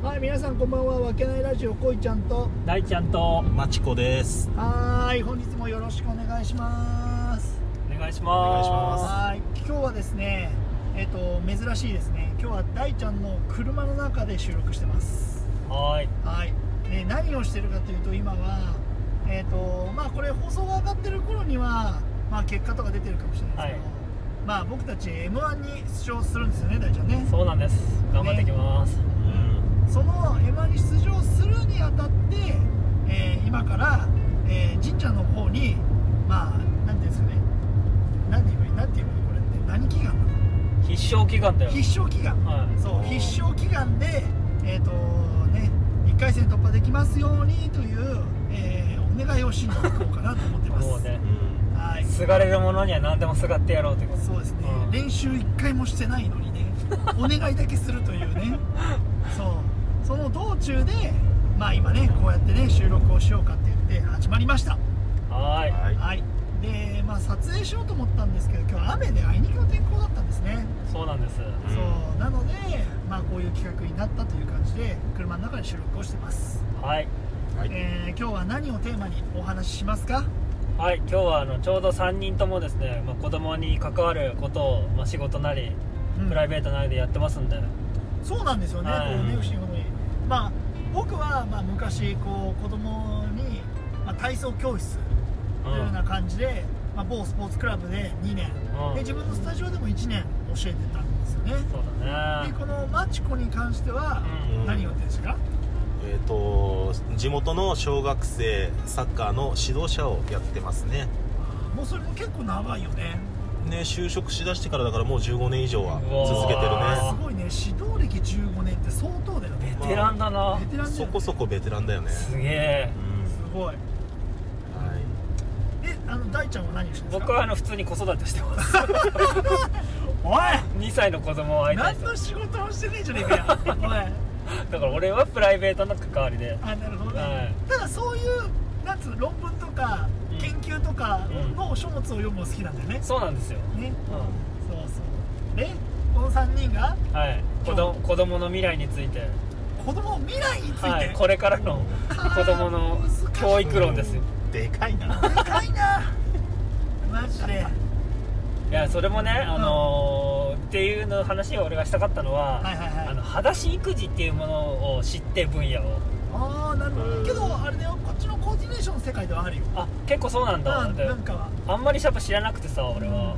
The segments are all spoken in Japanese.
はい皆さんこんばんは。わけないラジオこいちゃんと。大ちゃんと。マチコです。はーい本日もよろしくお願いします。お願いしお願いしまます。はい今日はですねえっ、と珍しいですね。今日は大ちゃんの車の中で収録してます。すはーい。はい。で何をしてるかというと今はえっ、とまあこれ放送が上がってる頃にはまあ結果とか出てるかもしれないですけど、はい。まあ僕たち m 1に出場するんですよね大ちゃんね。そうなんです。頑張っていきます、うんその m 1に出場するにあたって、えー今から、えー神社の方にまあなんていうんですかね。なんて言えばいいなんて言えばいいこれって何祈願なの？必勝祈願だよ。必勝祈願、はい。そう必勝祈願でえっ、とね1回戦突破できますようにという、えーお願いをしに行こうかなと思ってます。もうね。うんはい。すがれるものには何でもすがってやろうということ。そうですね、うん。練習1回もしてないのにね。お願いだけするというねの道中でまあ今ねこうやってね収録をしようかって言って始まりました。はーい。はい。はい。でまあ撮影しようと思ったんですけど今日雨であいにくの天候だったんですね、そうなんです。うん。そう。なのでまあこういう企画になったという感じで車の中で収録をしてます、はい。はい。えー今日は何をテーマにお話ししますか？はい。今日はあのちょうど3人ともですね、まあ、子供に関わることを、まあ、仕事なりうん。プライベートなりでやってますんで、そうなんですよね、はい。こうね不思まあ僕はまあ昔こう子供に、まあ、体操教室というような感じで、まあ、某スポーツクラブで2年、うん。で自分のスタジオでも1年教えてたんですよね。そうだね。でこのマチコに関してはうん。何をやってるんですか、えっ、と地元の小学生サッカーの指導者をやってますね。もうそれも結構長いよねね就職しだしてからだからもう15年以上は続けてするごいね。指導歴15年って相当だよね。ベテランだな。ベテランだよね。ねそこそこベテランだよね。すげえ。うん。すごい。はい。であの大ちゃんは何をしてるんですか？僕はあの普通に子育てしてます。おい！2歳の子供を相手何にの仕事もしてねえじゃねえかよ。おい。だから俺はプライベートの関わりで。あなるほどね、はい。ただそういうなんつうの論文とかうん研究とかうんの書物を読むの好きなんだよね、そうなんですよ。ね。うそうそう。でこの3人がんはい。子供子供の未来について。子供の未来について、はい。これからの子供の教育論ですよ。でかいな。でかいな。マジで。いやそれもねあのーっていうの話を俺がしたかったのは、はいはいはい。あの裸足育児っていうものを知って分野をああなるほうんど。けどあれだよ。こっちのコーディネーションの世界ではあるよ。あ結構そうなんだ、うんで文化はあんまりやっぱ知らなくてさ俺は、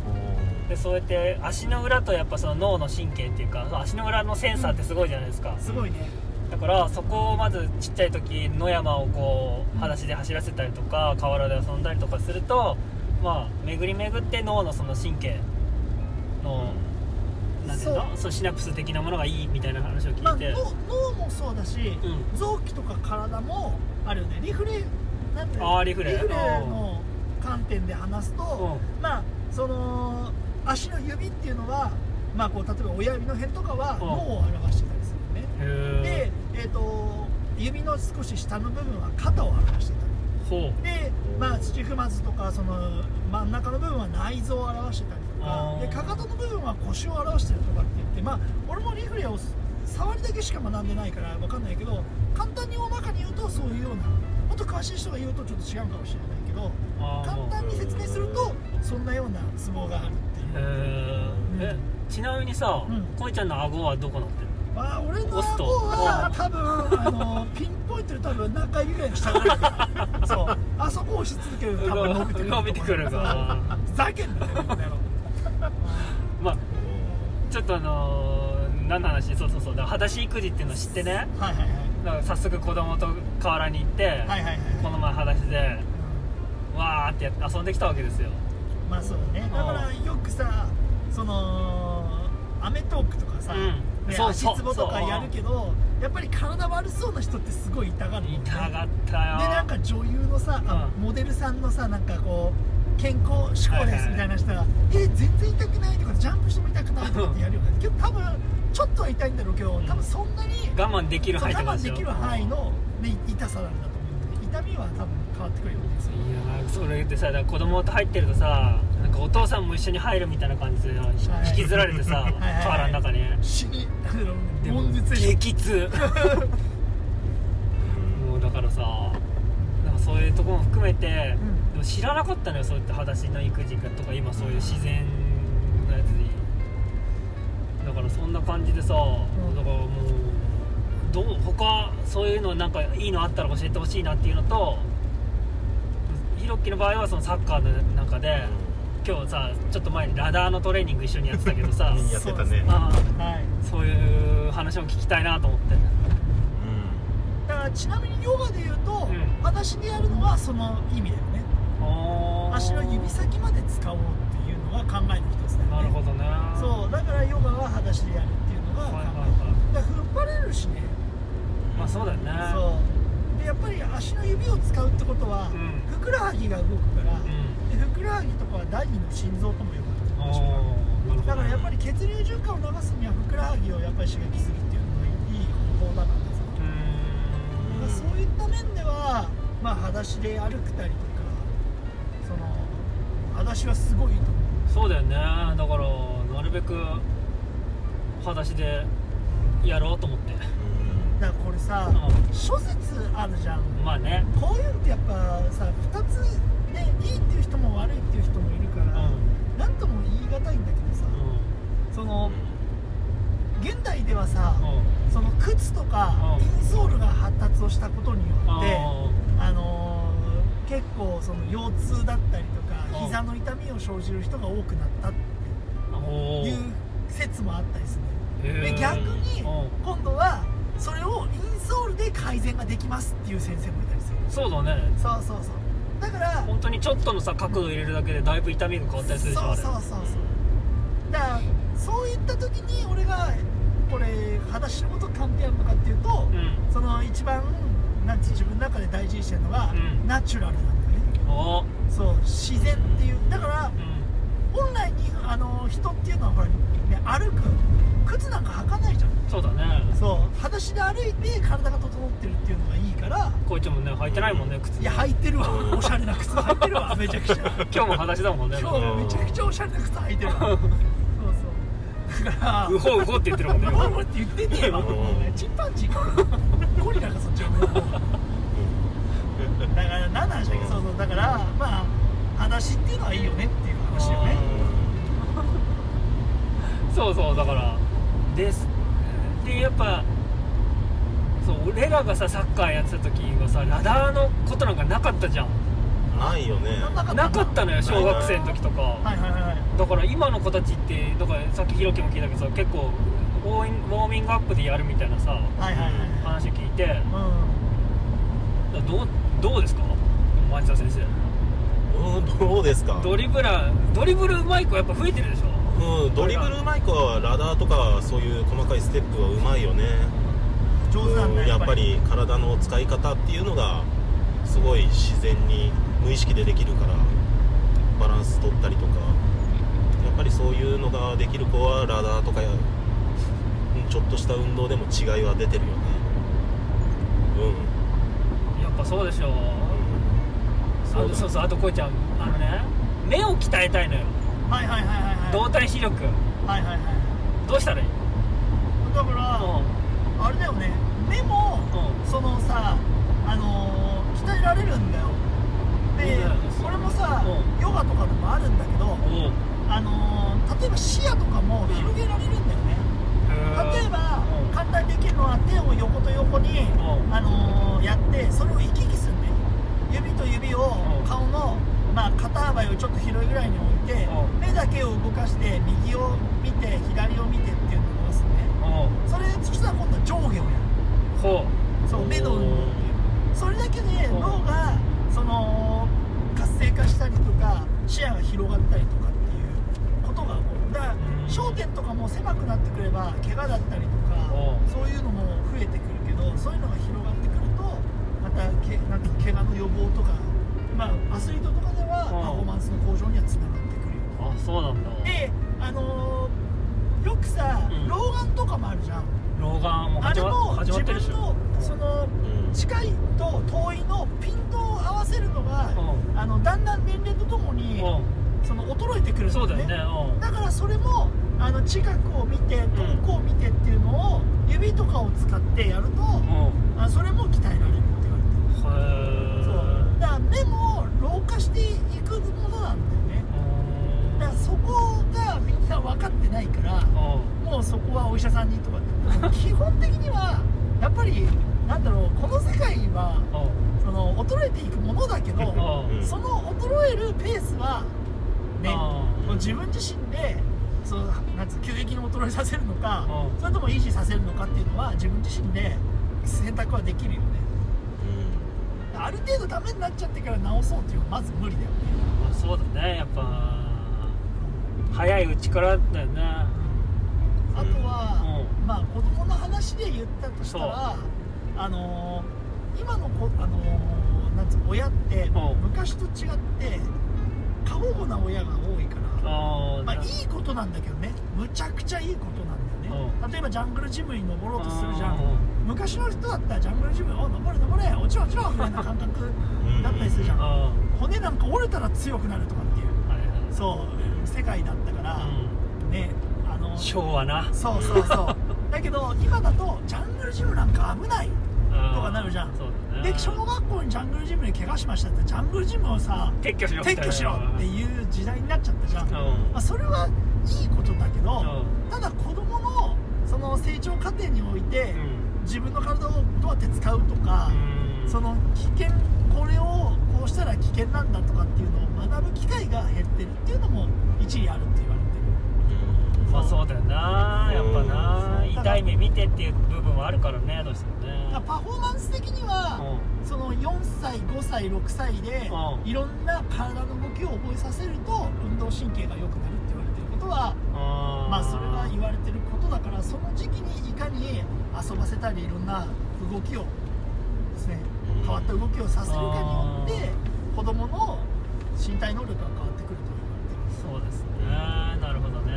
でそうやって足の裏とやっぱその脳の神経っていうか足の裏のセンサーってすごいじゃないですか、すごいね。だからそこをまずちっちゃい時野山をこう裸足で走らせたりとか河原で遊んだりとかするとまあ巡り巡って脳のその神経のなんていうの？そう。シナプス的なものがいいみたいな話をまあ聞いて、脳脳もそうだし、うん。臓器とか体もあるよね。リフレなんてあーリフレ。の観点で話すと、うまあその足の指っていうのはまあこう例えば親指の辺とかはうん。脳を表してたりするよね、へでええっ、と指の少し下の部分は肩を表してたり。で、まあ、土踏まずとかその真ん中の部分は内臓を表してたりとかでかかとの部分は腰を表してるとかって言ってまあ俺もリフレを触りだけしか学んでないから分かんないけど簡単に大まかに言うとそういうようなもっと詳しい人が言うとちょっと違うかもしれないけど簡単に説明するとそんなようなツボがあるっていう。へええちなみにさ、うん。こいちゃんの顎はどこなってるまあ俺の顎は多分あのピンポイントで多分中指ぐらいの下ぐらい。そう。あそこを押し続けると多分伸びてくる伸びてくるそう。かふざけんなよちょっとあのー、何の話？そうそうそう。だから裸足育児っていうのを知ってね？はいはいはい。だから早速子供と河原に行って、はいはいはいこの前裸足でわーってやって遊んできたわけですよ。まあそうだね。だからよくさそのアメトークとかさ、うん。ねそうそう足つぼとかやるけどやっぱり体悪そうな人ってすごい痛がるもんね。痛がったよ。でなんか女優のさ、あうん。モデルさんのさなんかこう健康志向ですみたいな人が「え全然しても痛くないとかってやるよねけど多分ちょっとは痛いん。だろうけど多分そん。なに我慢できる範囲我慢できる範囲の、ね、痛さなんだと思うんだよね痛みは多分変わってくるよねいやーそれでさ子供と入ってるとさなんかお父さんも一緒に入るみたいな感じでひはい。引きずられてさ はい。はいの中に。死にでも激痛 もうだからさなんかそういうところも含めて、うん。でも知らなかったのよそういった裸足の育児とか今そういう自然のやつにだからそんな感じでさ、ん。だからもうどう他そういうのなんかいいのあったら教えてほしいなっていうのとひろっきの場合はそのサッカーの中で、今日さちょっと前にラダーのトレーニング一緒にやってたけどさ やってたね。あはい。そういう話も聞きたいなと思ってだからちなみにヨガで言うと、うん。裸足でやるのはその意味だよね。足の指先まで使おうってのが考えの一つだよね。なるほどね。そうだからヨガは裸足でやるっていうのが考え、だから引っ張れるしね。まあそうだよね。そう。でやっぱり足の指を使うってことは、うん。ふくらはぎが動くから、うん。でふくらはぎとかは第二の心臓とも呼ばれてるだからやっぱり血流循環を流すにはふくらはぎをやっぱり刺激するっていうのがいい方法だからさ。うーんまあそういった面では、まあ、裸足で歩くたりとかその裸足はすごいと思うそうだよね。だからなるべく裸足でやろうと思って。だからこれさ、う諸説あるじゃん。まあね。こういうのってやっぱさ2つねいいっていう人も悪いっていう人もいるから、うん。なんとも言い難いんだけどさ、その現代ではさ、うん。その靴とかうん。インソールが発達をしたことによって、うん。あのー結構その腰痛だったりとかうん。膝の痛みを生じる人が多くなったっていう説もあったりするへー。で逆にうん。今度はそれをインソールで改善ができますっていう先生もいたりする。そうだね。そうそうそう。だから本当にちょっとのさ角度入れるだけでだいぶ痛みが変わったりするそうそうそうそう。だからそういった時に俺がこれ裸足のこと関係あるのかっていうと、うん。その一番なんて自分の中で大事にしてるのが、うん。ナチュラルなんだよね。お。そう自然っていう。だからうん。本来にあの人っていうのはほら、ね、歩く靴なんか履かないじゃん。そうだね。そう裸足で歩いて体が整ってるっていうのがいいからこいちゃんもね履いてないもんね靴いや履いてるわ。おしゃれな靴。履いてるわ。めちゃくちゃ。今日も裸足だもんね今日めちゃくちゃおしゃれな靴履いてるわ。そうそう。だからうほうほって言ってるもんねボーボーって言ってねえわ。うん。チンパンジーか。ゴリラかそっちの方だから何の話だっけそうそう。だからまあ裸足っていうのはいいよねっていう話だよね。そうそうだから。です。でやっぱそう俺らがさサッカーやってた時はさラダーのことなんかなかったじゃん。ないよね。なんなかったなかったのよ。小学生の時とか。はいはいはい。だから今の子たちってだからさっきひろきも聞いたけどさ結構ウォーミンウォーミングアップでやるみたいなさはいはいはい話聞いて。うらどうどうですか？町田先生。うんどうですか？ドリブラードリブルうまい子やっぱ増えてるでしょ？うん、ドリブルうまい子はラダーとかそういう細かいステップはうまいよね。ん上手なんだうんやっぱり。体の使い方っていうのがすごい自然に無意識でできるからバランス取ったりとか。やっぱりそういうのができる子はラダーとかやうんちょっとした運動でも違いは出てるよね。やっぱそうでしょう。ん、うん、あとそうそうあとこいちゃん。あのね目を鍛えたいのよ。はいはいはいはい。はい動体視力。はいはいはい。どうしたらいい？だからうあれだよね。目もんうん。そのさあのー鍛えられるんだよ。でうんこれもさうん。ヨガとかでもあるんだけどあのー例えば視野とかも広げられるんだよね例えばうん簡単にできるのは手を横と横にうんあのーやってそれを行き来するんだよ。指と指をうん。顔のまあ肩幅よりちょっと広いぐらいに置いてうん。目だけを動かして右を見て左を見てっていうのをするね。おうそれそしたら今度は上下をやる。ほそう目の運動っていう。それだけでうん。脳がその活性化したりとか視野が広がったりとかっていうことが起こる。だからうん。焦点とかも狭くなってくれば怪我だったりとかうん。そういうのも増えてくるけどそういうのが広がってくるとまたけなんか怪我の予防とかまあアスリートとかではうん。パフォーマンスの向上にはつながってくるようあそうなんだ。であのーよくさうん。老眼とかもあるじゃん。老眼もうあれ始まも自始まってるでし。ょ分のそのうん。近いと遠いのピントを合わせるのが、うあのだんだん年齢とともに、うその衰えてくるんんそうだよね。うん。だからそれもあの近くを見て遠くを見てっていうのを指とかを使ってやると、うん。あそれも鍛えられるって言われてるへえそうだから目も老化していくものなんだよね。だからそこがみんな分かってないからもうそこはお医者さんにとかって。基本的にはやっぱりなんだろうこの世界はその衰えていくものだけどうん。その衰えるペースはね自分自身でそうなん急激に衰えさせるのかうん。それとも維持させるのかっていうのは自分自身で選択はできるよねある程度ダメになっちゃってから直そうっていうのはまず無理だよね。まあそうだねやっぱ。早いうちからだよね。あとは、うまあ子供の話で言ったとしたらあのー今の子あのーなんつうの親ってうん。昔と違って過保護な親が多いからまあいいことなんだけどね。むちゃくちゃいいことなんだ例えばジャングルジムに登ろうとするじゃん。昔の人だったらジャングルジムお登れ登れ落ちろ落ちろみたいな感覚だったりするじゃん。あ骨なんか折れたら強くなるとかっていう。あはいはい。そう世界だったからねあの昭和な。そうそうそう。だけど今だとジャングルジムなんか危ないととかなるじゃん。で小学校にジャングルジムで怪我しましたってジャングルジムをさ撤去しろ撤去しろっていう時代になっちゃったじゃん、まうん。あ、それはいいことだけど、うただ子供のその成長過程において、うん。自分の体をどうやって使うとか、うん。その危険これをこうしたら危険なんだとかっていうのを学ぶ機会が減ってるっていうのも一理あるって言われてる。まあそうだよな。やっぱな。う。ん痛い目見てっていう部分はあるからねどうしてもね。パフォーマンス的には、その4歳5歳6歳でうん。いろんな体の動きを覚えさせると運動神経が良くなるはあまあそれは言われてることだからその時期にいかに遊ばせたりいろんな動きをですねうん。変わった動きをさせるかによって子供の身体能力が変わってくると言われてるそうですね。なるほどね。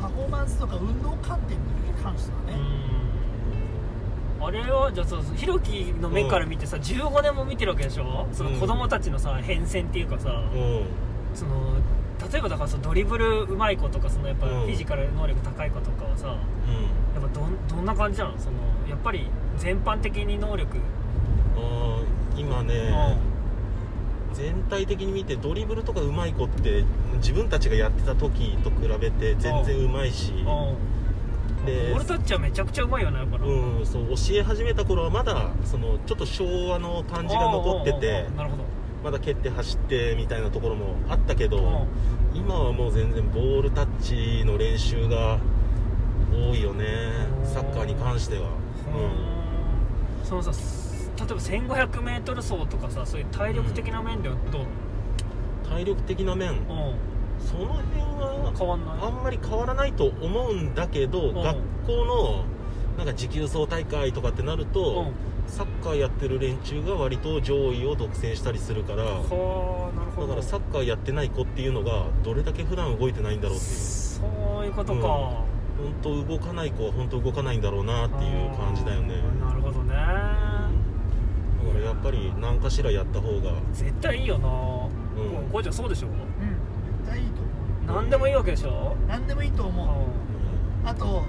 パフォーマンスとか運動観点に関してはうね、ん。あれはじゃあひろきの目から見てさ15年も見てるわけでしょ？その子供たちのさ変遷っていうかさうん。その例えばだからそのドリブルうまい子とかそのやっぱフうん。ィジカル能力高い子とかはさやっぱどんどんな感じなの？そのやっぱり全般的に能力。今ね全体的に見てドリブルとか上手い子って自分たちがやってた時と比べて全然上手いし。うん。でボールタッチはめちゃくちゃうまいよねやっぱなうんそう教え始めた頃はまだそのちょっと昭和の感じが残っててなるほど。まだ蹴って走ってみたいなところもあったけうん。ど今はもう全然ボールタッチの練習が多いよね。サッカーに関しては。うん。そのさ例えば 1500m 走とかさそういう体力的な面ではどう体力的な面？なの、その辺は変わんない？あんまり変わらないと思うんだけど、ん。学校のなんか持久走大会とかってなると、うんサッカーやってる連中が割と上位を独占したりするからだはあなるほど。からサッカーやってない子っていうのがどれだけ普段動いてないんだろうっていう。そういうことか、本当動かない子は本当動かないんだろうなっていう感じだよね。なるほどね。だからやっぱり何かしらやった方が。絶対いいよな、んうん、こうちゃんそうでしょ。うん。絶対いいと思何でもいいわけでしょ、う何でもいいと思う。うあと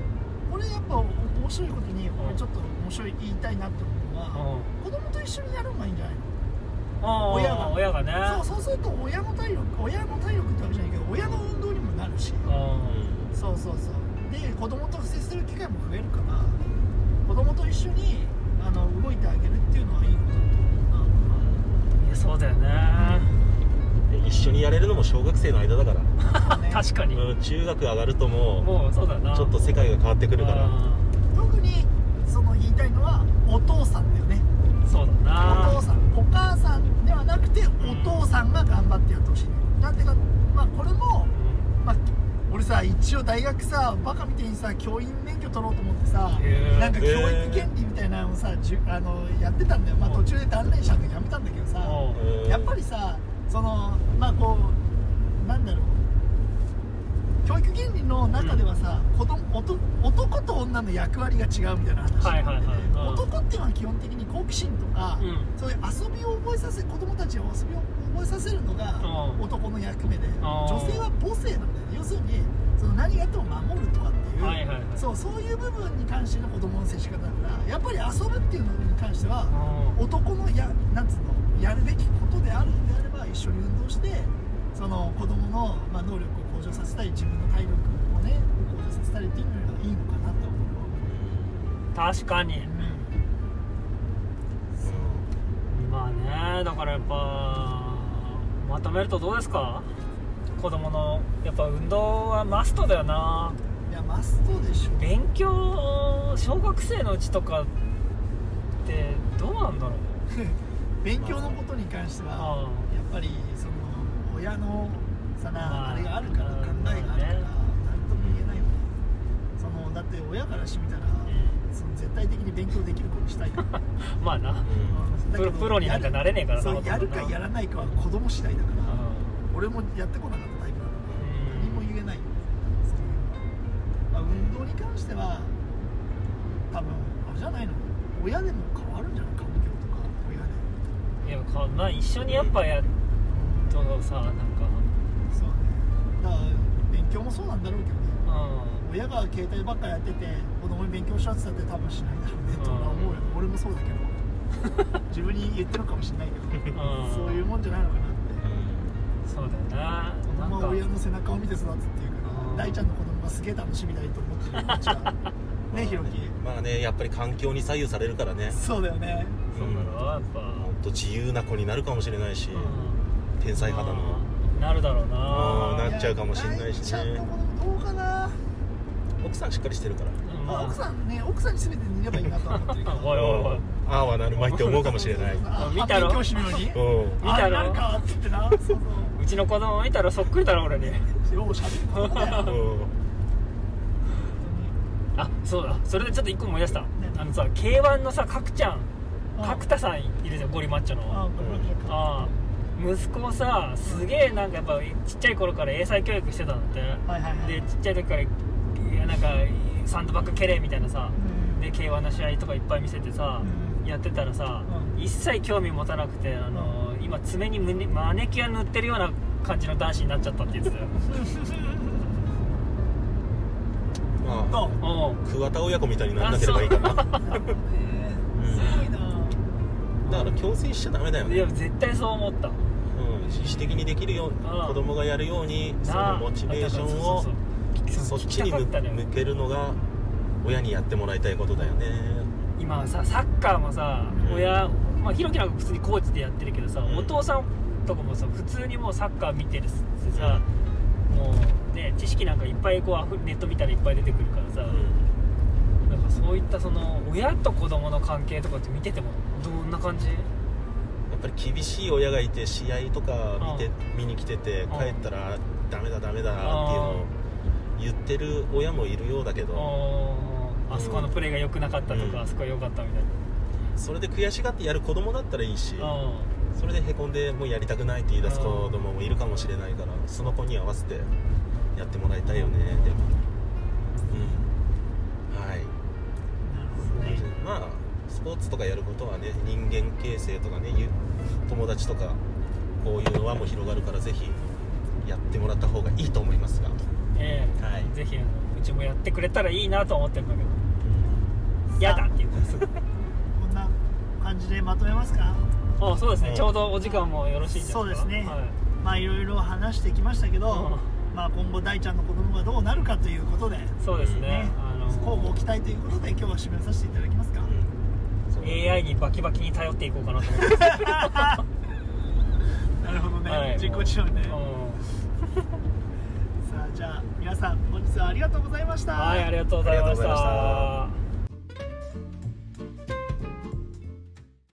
これやっぱ面白いことにちょっと面白い言いたいなって思うのはんうん。子供と一緒にやるのがいいんじゃないの？親が。親がね。そうそうすると親の体力親の体力ってわけじゃないけど親の運動にもなるし。うそうそうそう。で子供と接する機会も増えるから子供と一緒にあの動いてあげるっていうのはいいことだと思ん。いやそうだよね、で一緒にやれるのも小学生の間だから、確かに、うん、中学上がるとももうそうだよな。うちょっと世界が変わってくるからいたいのはお父さんだよね。うんそうだな。お父さんお母さんではなくてお父さんが頑張ってやってほしい。なんていうかまあこれも、まあ、俺さ一応大学さバカみたいにさ教員免許取ろうと思ってさなんか教育原理みたいなのをさじゅあのやってたんだよ、まあ、途中で断念したんでやめたんだけどさやっぱりさそのまあこうなんだろう教育原理の中ではさ、子供男男と女の役割が違うみたいな話。はいはいはい。うん男っていうのは基本的に好奇心とか、うん。そういう遊びを覚えさせ子供たちを遊びを覚えさせるのがうん。男の役目で、女性は母性なんだよね。要するにその何があっても守るとかっていう、はいはいはい。そうそういう部分に関しての子供の接し方だからやっぱり遊ぶっていうのに関しては、うん男のやなんつうのやるべきことであるんであれば一緒に運動してその子供のまあ能力を向上させたり自分の体力をね向上させたりっていうのがいいのかなと思う。確かに。まあねだからやっぱまとめるとどうですか？子供のやっぱ運動はマストだよな。いやマストでしょ。勉強小学生のうちとかってどうなんだろう？勉強のことに関してはやっぱりその親のさな、まああれがあるから考えがあるから何とも言えないよねそのだって親からしてみたら、その絶対的に勉強できる子にしたいから。まあな。だけどプロプロになんかなれねえからなそうやるかやらないかは子供次第だから、う俺もやってこなかったタイプだからん。何も言えない。よまあ、運動に関しては多分あれじゃないの。親でも変わるんじゃない？環境とか親で。いやかまあ一緒にやっぱやっとさなんかそうね。だから勉強もそうなんだろうけどね。う親が携帯ばっかやってて子供に勉強しろって言ったって多分しないだろうねとは思うよ。俺もそうだけど。自分に言ってるのかもしれないけど。うん。そういうもんじゃないのかなって。んそうだよね子供は親の背中を見て育つっていうからうん。大ちゃんの子供がすげえ楽しみだいと思ってるこっちはねひろき。まあねやっぱり環境に左右されるからね。そうだよね。そうだろやっぱ。ほんと自由な子になるかもしれないし、う天才肌の。んなるだろうな。なっちゃうかもしんないしね。大ちゃんの子供どうかな。奥さんしっかりしてるから。うんまあ奥さんね奥さんに全て似ればいいなとは思ってるけど。おいおいおい。ああはなるまいって思うかもしれない。あ見たろ。発表教師のように。うん。見たろ。あなるかって言ってな。そうそううちの子供見たらそっくりだろ俺に。ようしゃべる あそうだ。それでちょっと一個思い出した。ね。あのさ K1 のさ角ちゃん。あ角田さんいるじゃんゴリマッチョの。ああ息子さすげえなんかやっぱちっちゃい頃から英才教育してたんだって。はいはいはい。でちっちゃい時からいやなんかサンドバッグ蹴れみたいなさうん。で K1 の試合とかいっぱい見せてさ、うん。やってたらさ、うん。一切興味持たなくてあの、今爪に胸マネキュア塗ってるような感じの男子になっちゃったって言ってたよ。まあう。ん桑田親子みたいにならなければいいかな。すごいな。ら強制しちゃダメだよね。いや絶対そう思った。うん自主的にできるよううん子供がやるようにそのモチベーションをそっちに向けるのが親にやってもらいたいことだよね。今はさサッカーもさ、うん。親まあひろきなんか普通にコーチでやってるけどさ、うん。お父さんとかもさ普通にもうサッカー見てるしさ、もうね知識なんかいっぱいこうネット見たらいっぱい出てくるからさ、なんかそういったその親と子供の関係とかって見ててもどんな感じ？ぱり厳しい親がいて試合とか見て見に来ててうん。帰ったらダメだダメだっていうのを言ってる親もいるようだけどあそこのプレーが良くなかったとか、うん。あそこは良かったみたいそれで悔しがってやる子供だったらいいしなそれでへこんでもうやりたくないって言い出す子供もいるかもしれないからその子に合わせてやってもらいたいよねでも。うん。はい。なるほどね。まあスポーツとかやることはね人間形成とかねゆ友達とかこういうのはもう広がるからぜひやってもらった方がいいと思いますが。ええはい。ぜひあのうちもやってくれたらいいなと思ってるんだけど。嫌だって言ってす。ぐこんな感じでまとめますか？あそうですね、うんちょうどお時間もよろしいですか？そうですね。はい。まあいろいろ話してきましたけど、うまあ今後大ちゃんの子供がどうなるかということで、ね、そうですね、あの交互期待ということで今日は締めさせていただきますか、AI にバキバキに頼っていこうかなと思ってます、なるほどね、はい。自己知能ね、う さあじゃあ皆さん本日はありがとうございました。んはいありがとうございました